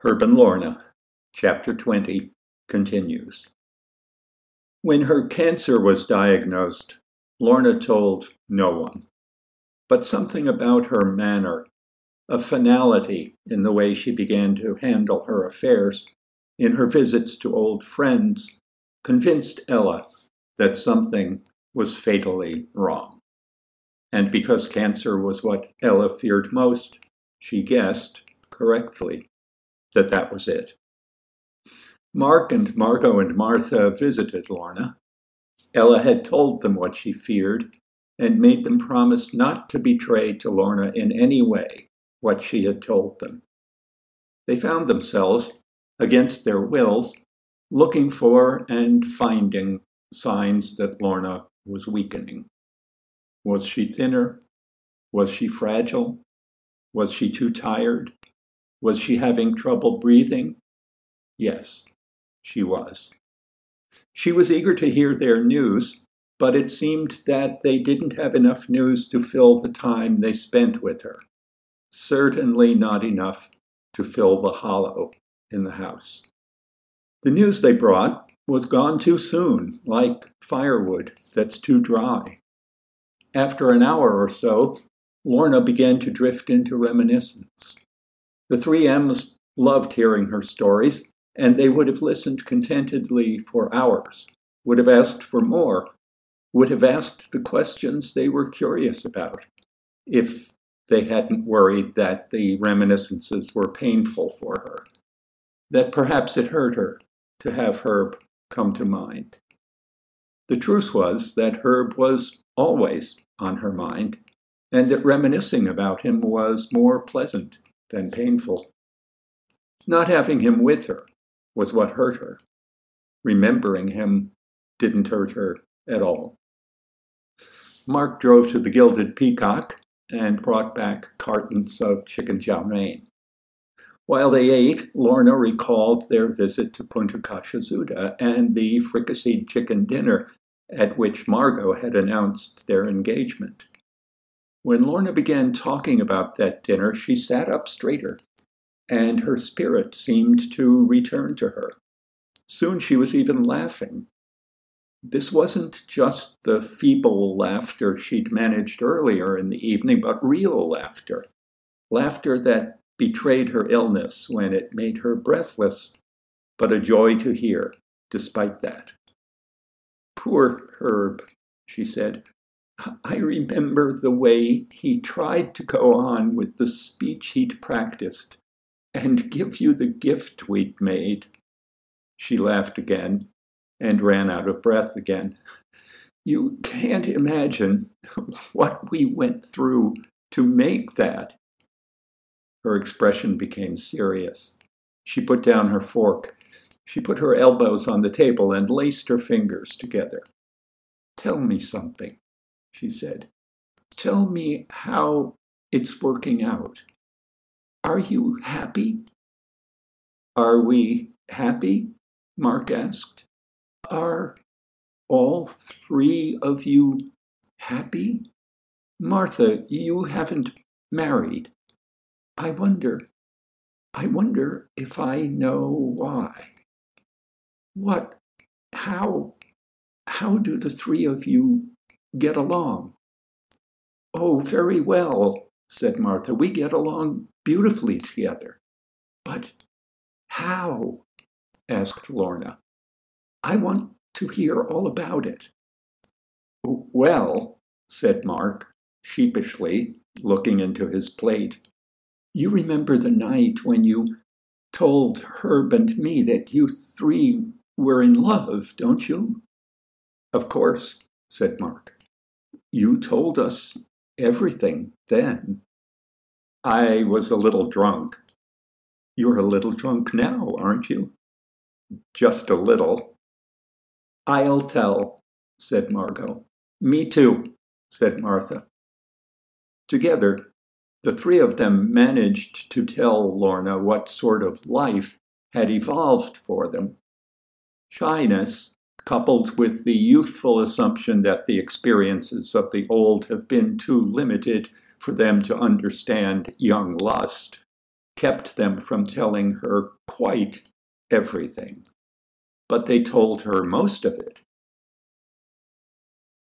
Herb and Lorna, Chapter 20, continues. When her cancer was diagnosed, Lorna told no one. But something about her manner, a finality in the way she began to handle her affairs, in her visits to old friends, convinced Ella that something was fatally wrong. And because cancer was what Ella feared most, she guessed, correctly, that that was it. Mark and Margot and Martha visited Lorna. Ella had told them what she feared and made them promise not to betray to Lorna in any way what she had told them. They found themselves, against their wills, looking for and finding signs that Lorna was weakening. Was she thinner? Was she fragile? Was she too tired? Was she having trouble breathing? Yes, she was. She was eager to hear their news, but it seemed that they didn't have enough news to fill the time they spent with her. Certainly not enough to fill the hollow in the house. The news they brought was gone too soon, like firewood that's too dry. After an hour or so, Lorna began to drift into reminiscence. The three M's loved hearing her stories, and they would have listened contentedly for hours, would have asked for more, would have asked the questions they were curious about, if they hadn't worried that the reminiscences were painful for her, that perhaps it hurt her to have Herb come to mind. The truth was that Herb was always on her mind, and that reminiscing about him was more pleasant than painful. Not having him with her was what hurt her. Remembering him didn't hurt her at all. Mark drove to the Gilded Peacock and brought back cartons of chicken chow mein. While they ate, Lorna recalled their visit to Punta Kashazuda and the fricasseed chicken dinner at which Margot had announced their engagement. When Lorna began talking about that dinner, she sat up straighter, and her spirit seemed to return to her. Soon she was even laughing. This wasn't just the feeble laughter she'd managed earlier in the evening, but real laughter. Laughter that betrayed her illness when it made her breathless, but a joy to hear despite that. Poor Herb, she said. I remember the way he tried to go on with the speech he'd practiced and give you the gift we'd made. She laughed again and ran out of breath again. You can't imagine what we went through to make that. Her expression became serious. She put down her fork. She put her elbows on the table and laced her fingers together. Tell me something she said. Tell me how it's working out. Are you happy? Are we happy? Mark asked. Are all three of you happy? Martha, you haven't married. I wonder, I wonder if I know why. What, how, how do the three of you get along? Oh, very well, said Martha. We get along beautifully together. But how? asked Lorna. I want to hear all about it. Well, said Mark, sheepishly, looking into his plate, you remember the night when you told Herb and me that you three were in love, don't you? Of course, said Mark. You told us everything then. I was a little drunk. You're a little drunk now, aren't you? Just a little. I'll tell, said Margot. Me too, said Martha. Together, the three of them managed to tell Lorna what sort of life had evolved for them. Shyness, coupled with the youthful assumption that the experiences of the old have been too limited for them to understand young lust, kept them from telling her quite everything. But they told her most of it